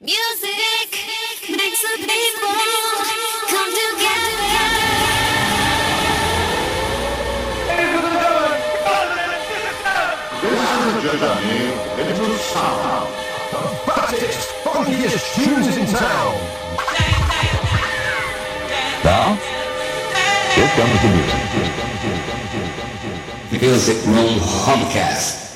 Music makes the people come together. This is a journey into sound. The baddest, funkiest tunes in town. Now, here comes the music. Music Room Homecast.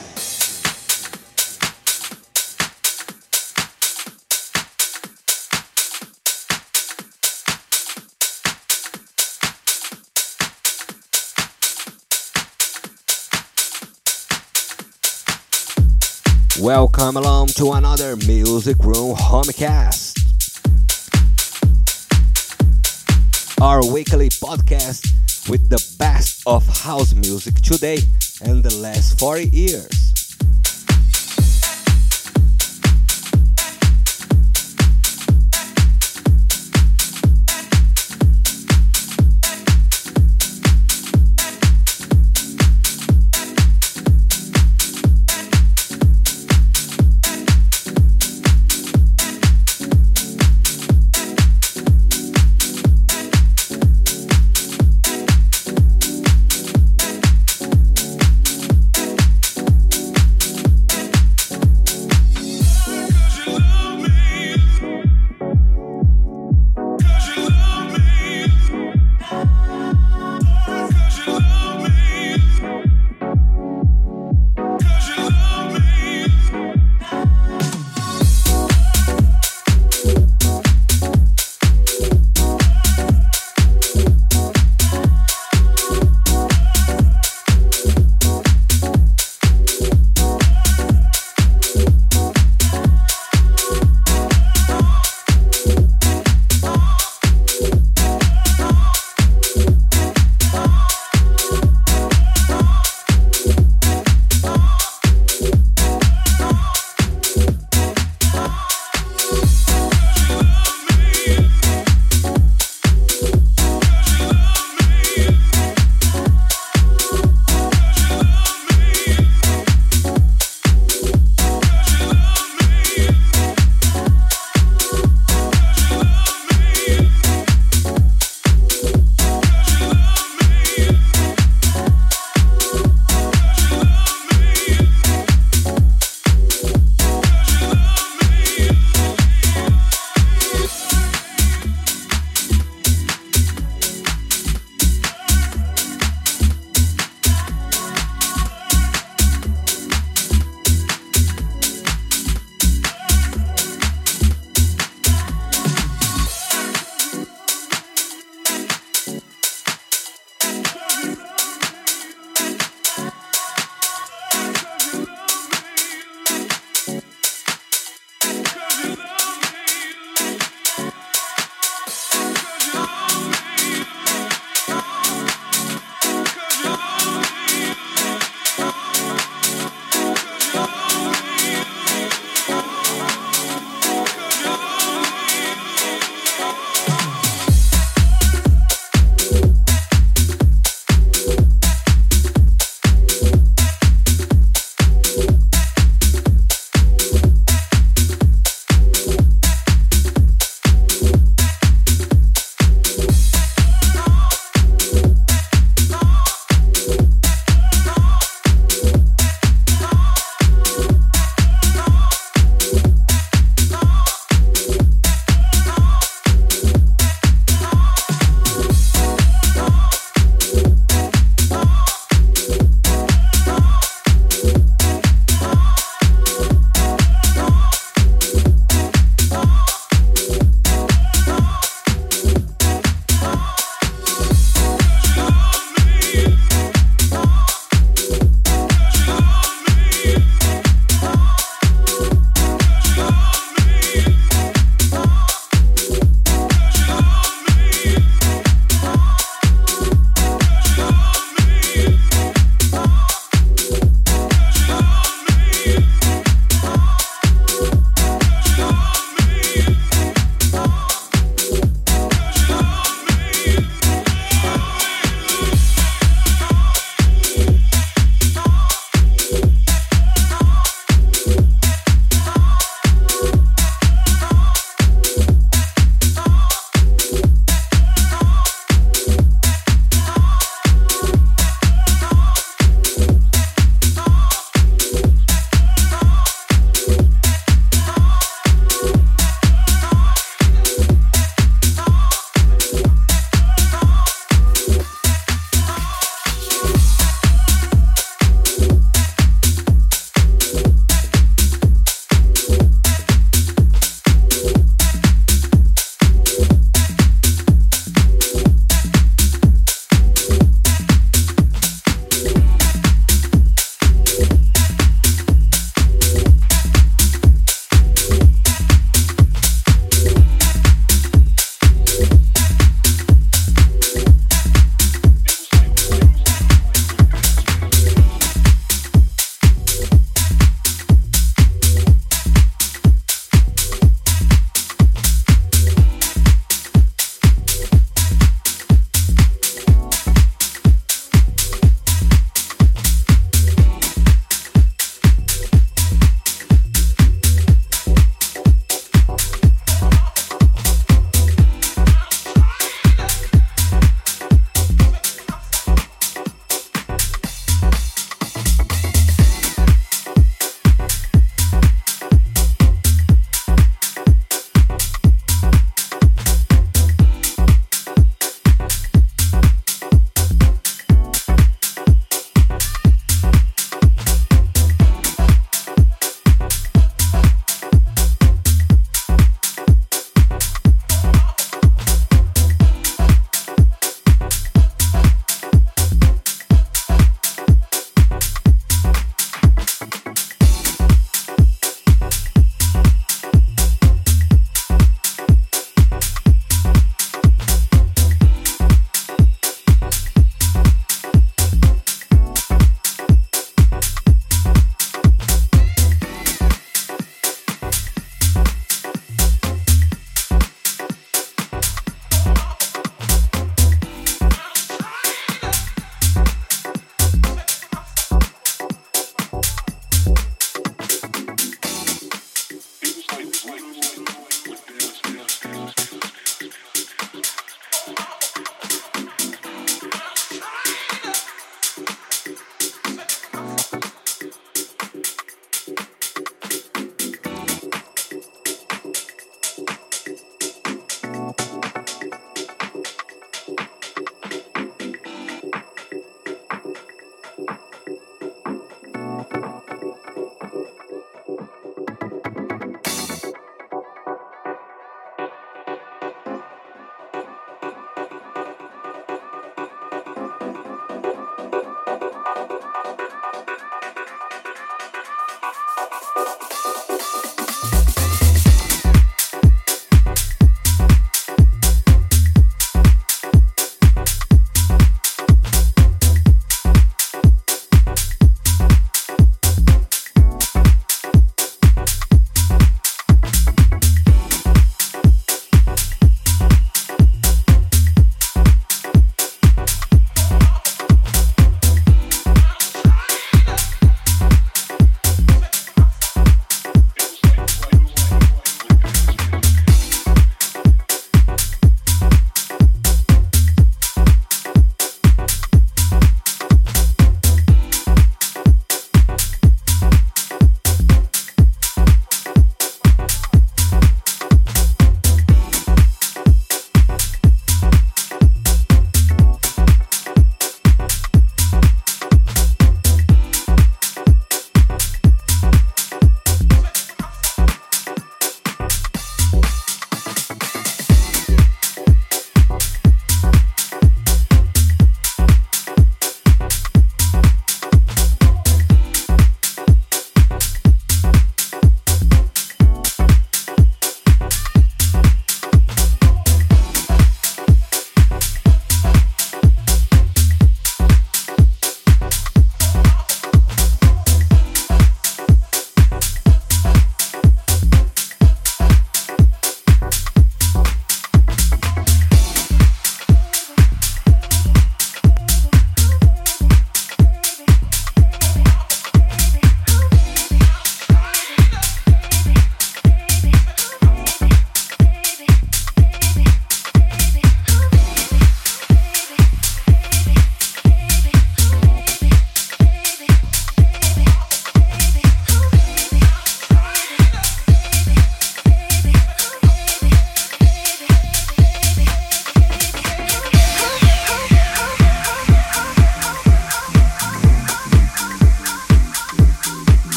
Welcome along to another Music Room Homecast. Our weekly podcast with the best of house music today and the last 40 years.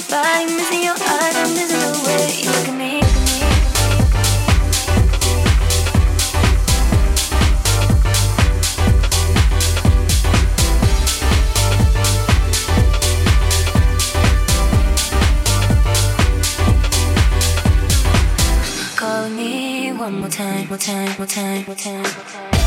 missing your eyes, missing the way you look at me. Call me one more time, one time, more time, more time, more time.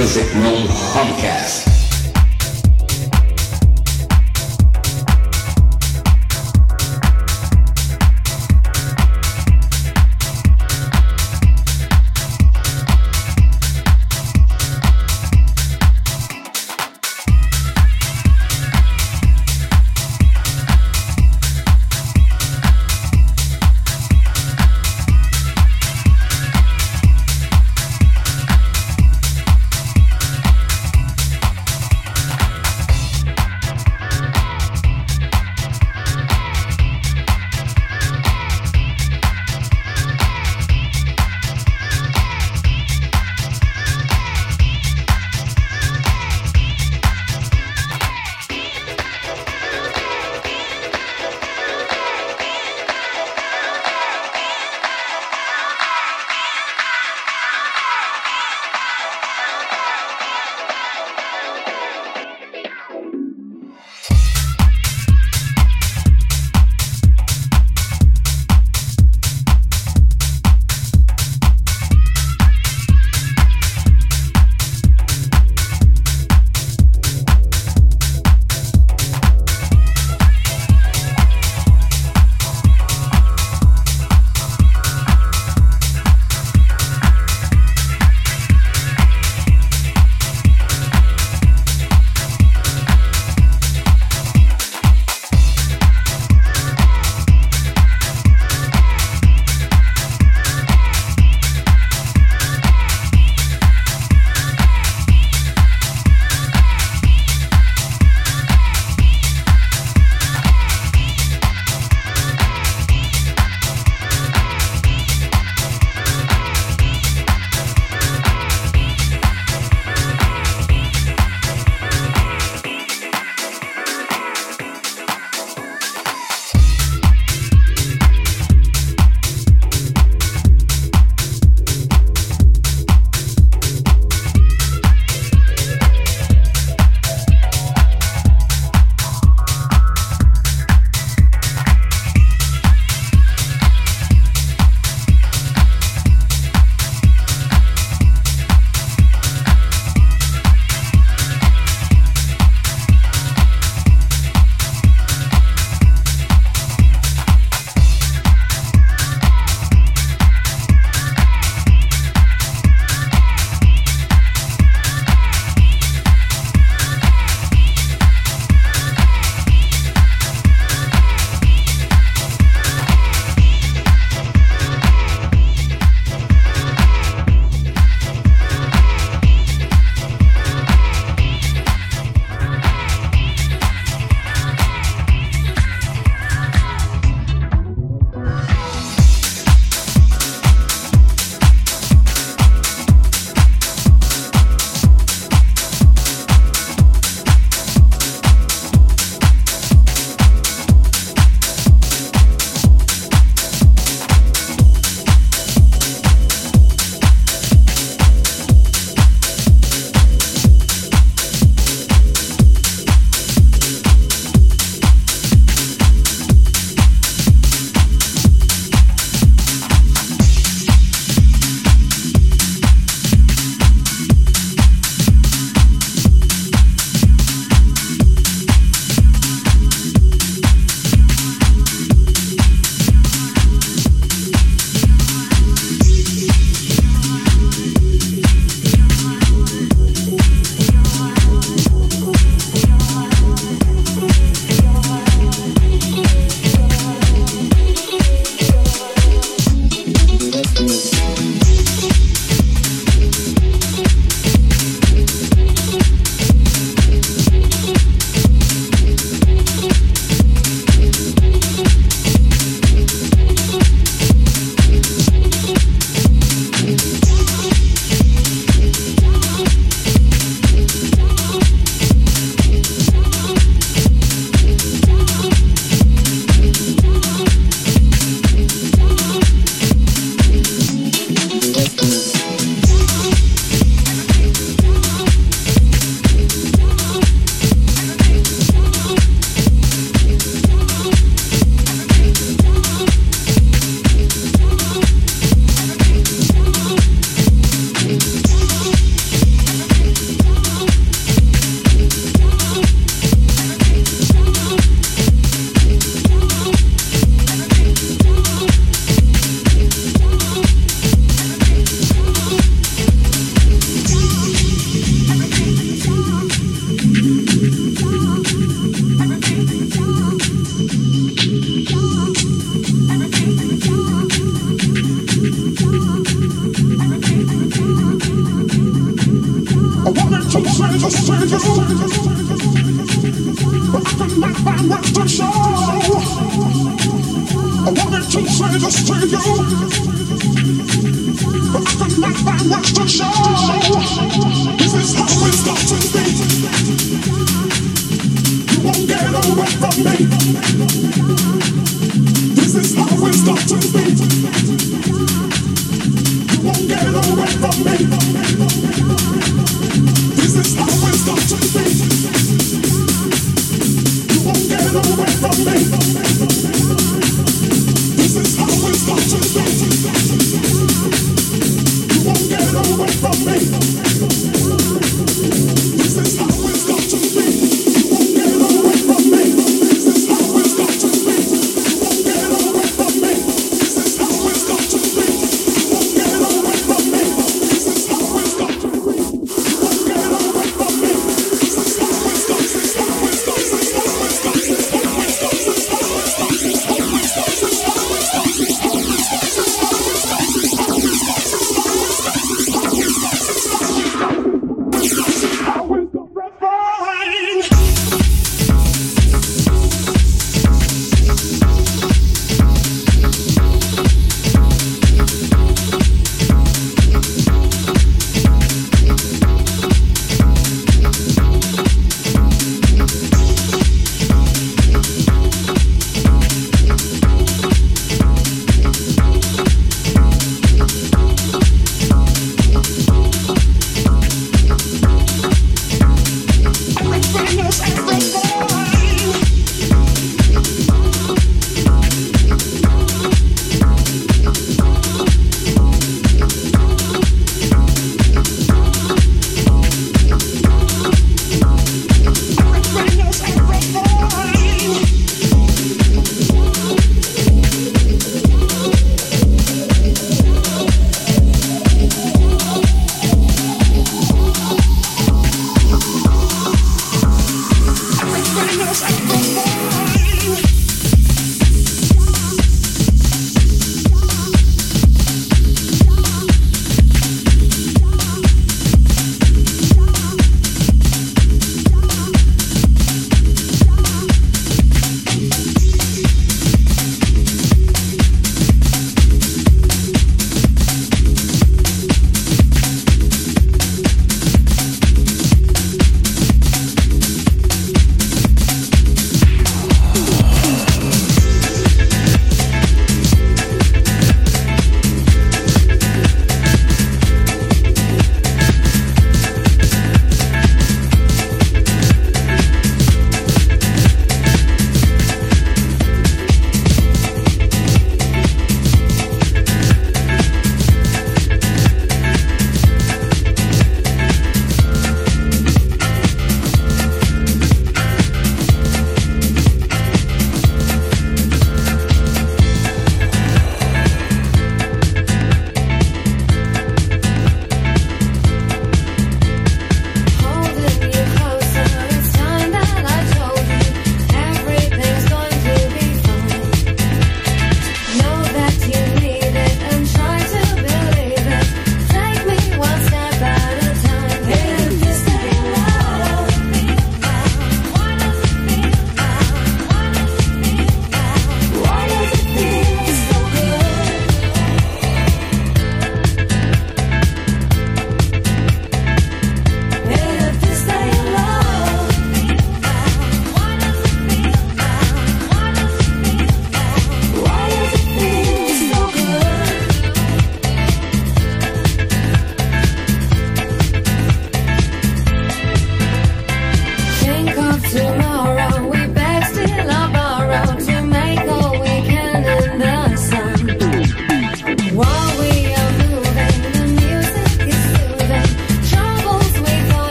Music Room Homecast.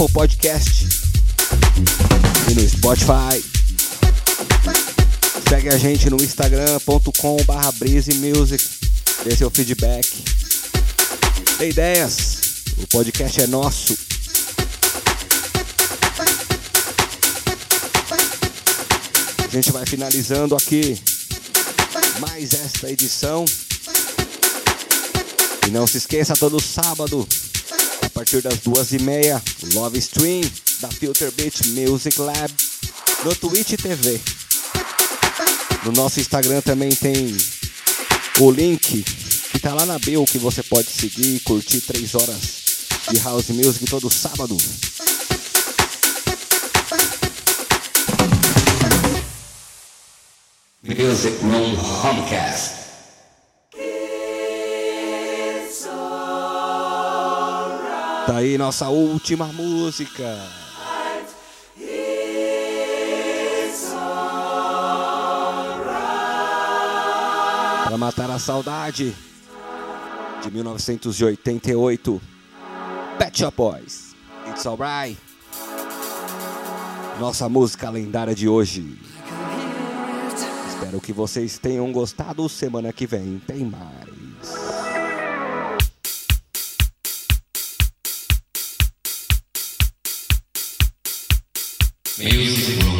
Apple Podcast e no Spotify. Segue a gente no instagram.com barra Music. Dê seu feedback. Dê ideias. O podcast é nosso. A gente vai finalizando aqui mais esta edição. E não se esqueça, todo sábado, partir das duas e meia, Love Stream da Filter Beat Music Lab no Twitch TV. No nosso Instagram também tem o link que tá lá na bio que você pode seguir e curtir três horas de house music todo sábado. Music Room Homecast. Tá aí nossa última música. Pra matar a saudade de 1988. Pet Shop Boys. It's alright. Nossa música lendária de hoje. Espero que vocês tenham gostado. Semana que vem tem mais. Music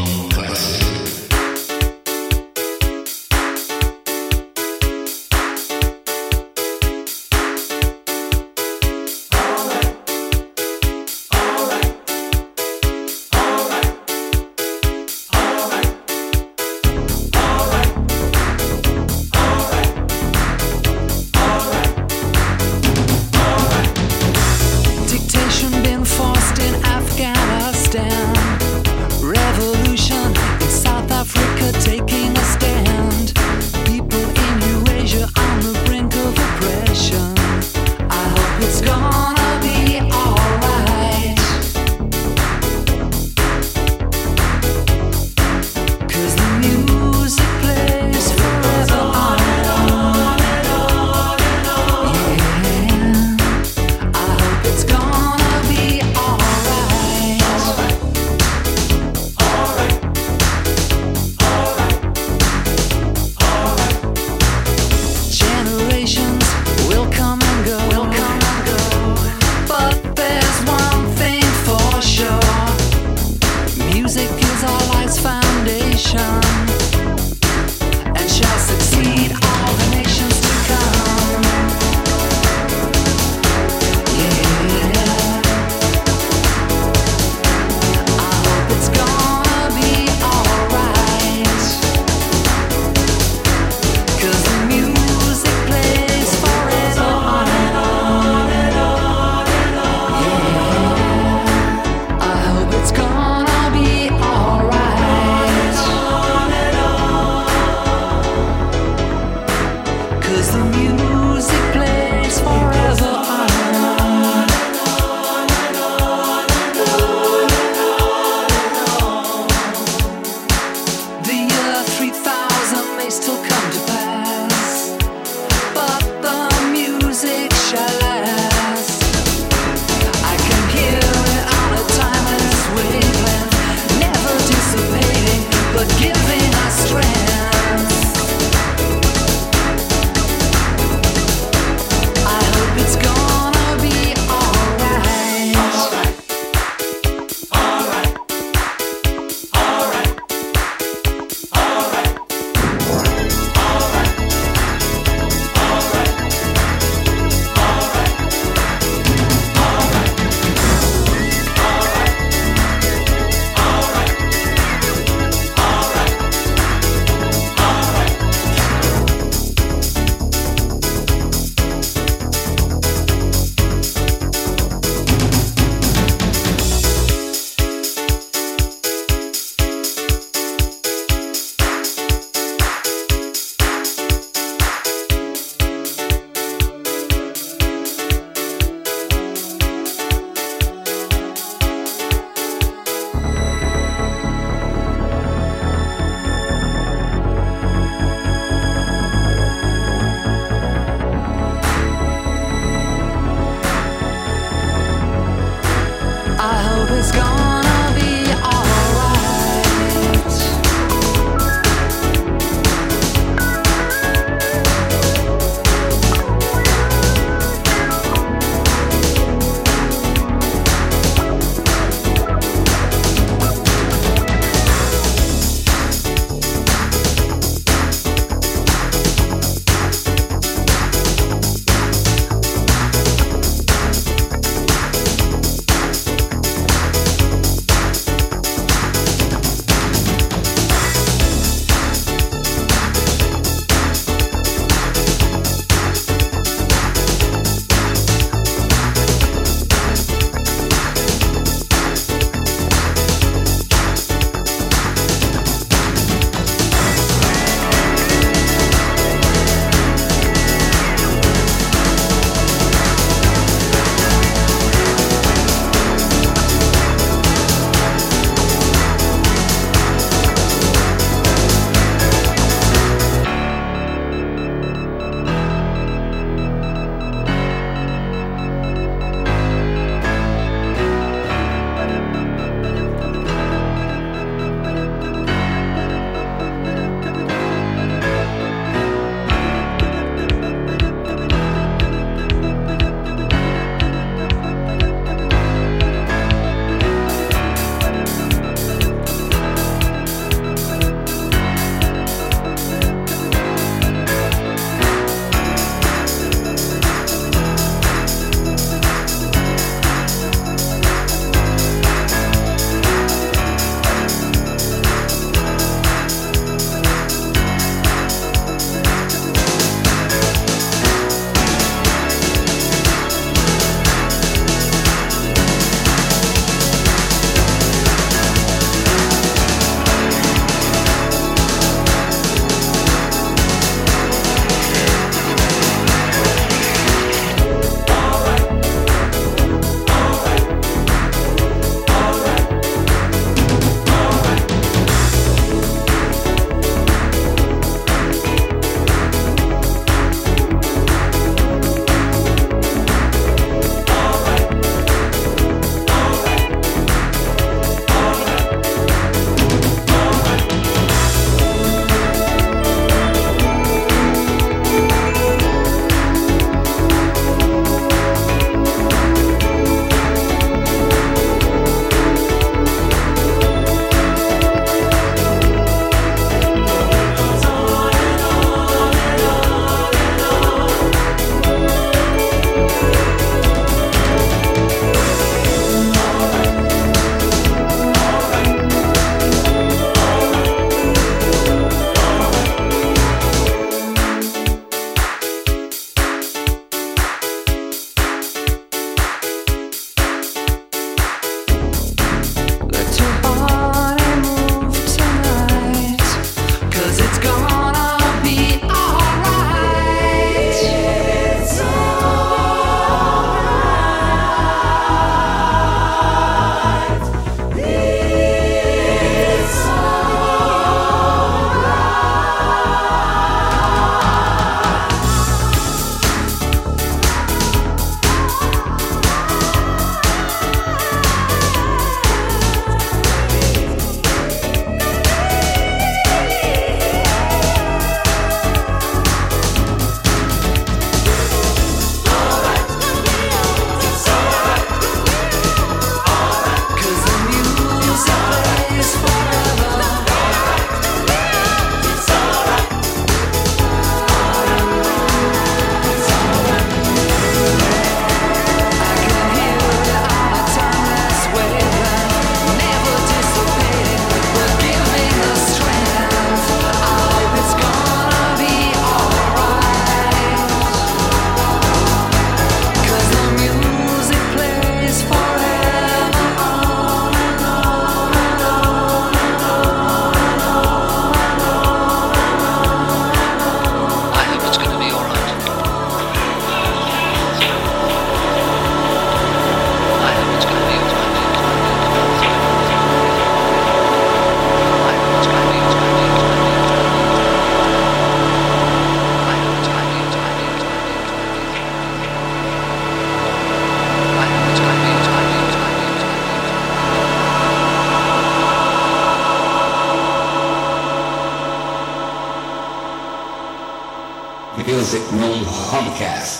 Podcast.